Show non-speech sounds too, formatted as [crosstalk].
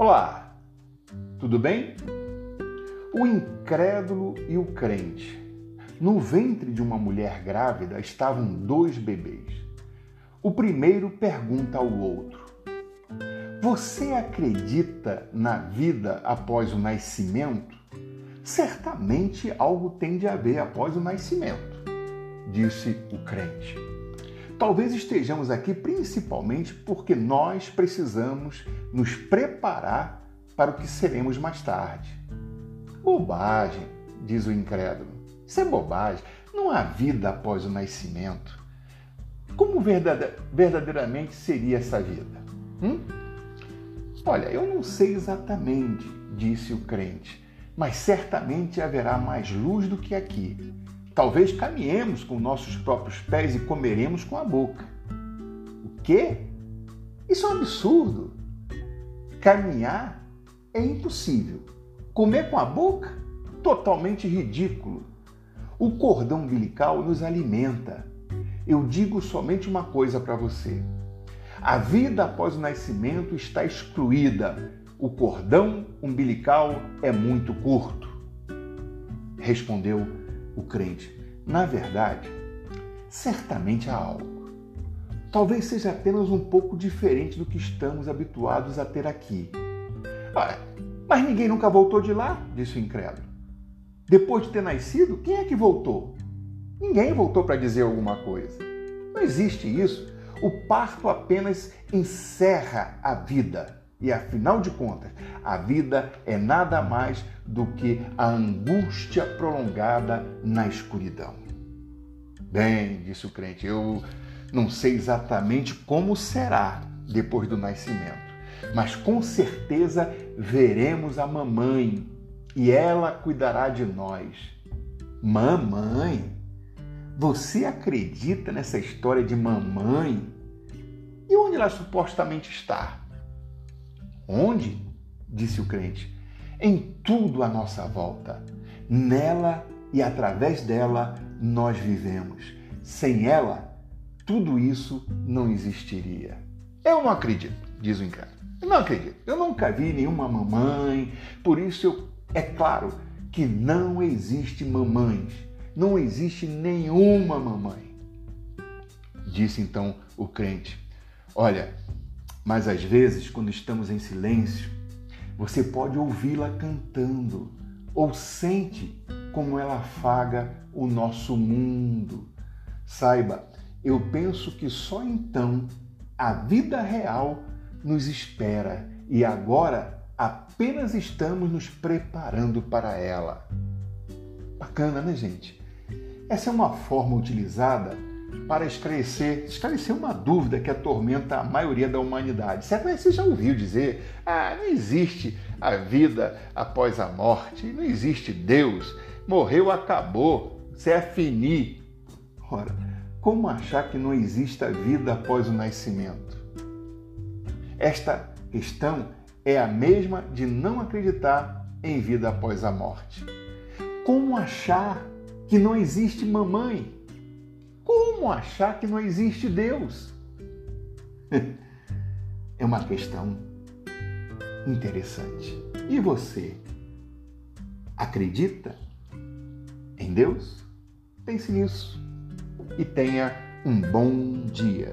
Olá, tudo bem? O incrédulo e o crente. No ventre de uma mulher grávida estavam dois bebês. O primeiro pergunta ao outro: Você acredita na vida após o nascimento? Certamente algo tem de haver após o nascimento, disse o crente. Talvez estejamos aqui principalmente porque nós precisamos nos preparar para o que seremos mais tarde. Bobagem, diz o incrédulo. Isso é bobagem. Não há vida após o nascimento. Como verdadeiramente seria essa vida? Hum? Olha, eu não sei exatamente, disse o crente, mas certamente haverá mais luz do que aqui. Talvez caminhemos com nossos próprios pés e comeremos com a boca. O quê? Isso é um absurdo. Caminhar é impossível. Comer com a boca? Totalmente ridículo. O cordão umbilical nos alimenta. Eu digo somente uma coisa para você. A vida após o nascimento está excluída. O cordão umbilical é muito curto. Respondeu o crente. Na verdade, certamente há algo. Talvez seja apenas um pouco diferente do que estamos habituados a ter aqui. Mas ninguém nunca voltou de lá, disse o incrédulo. Depois de ter nascido, quem é que voltou? Ninguém voltou para dizer alguma coisa. Não existe isso. O parto apenas encerra a vida. E afinal de contas, a vida é nada mais do que a angústia prolongada na escuridão. Bem, disse o crente, eu não sei exatamente como será depois do nascimento, mas com certeza veremos a mamãe e ela cuidará de nós. Mamãe? Você acredita nessa história de mamãe? E onde ela supostamente está? Onde? disse o crente. Em tudo à nossa volta. Nela e através dela nós vivemos. Sem ela, tudo isso não existiria. Eu não acredito, diz o incrédulo. Eu não acredito. Eu nunca vi nenhuma mamãe, por isso eu, é claro que não existe mamães. Não existe nenhuma mamãe. Disse então o crente: Olha, mas às vezes, quando estamos em silêncio, você pode ouvi-la cantando ou sente como ela afaga o nosso mundo. Saiba, eu penso que só então a vida real nos espera e agora apenas estamos nos preparando para ela. Bacana, né, gente? Essa é uma forma utilizada para esclarecer, esclarecer uma dúvida que atormenta a maioria da humanidade. Certamente você já ouviu dizer: ah, não existe a vida após a morte, não existe Deus, morreu, acabou, você é fini. Ora, como achar que não existe a vida após o nascimento? Esta questão é a mesma de não acreditar em vida após a morte. Como achar que não existe mamãe? Como achar que não existe Deus? [laughs] É uma questão interessante. E você acredita em Deus? Pense nisso e tenha um bom dia.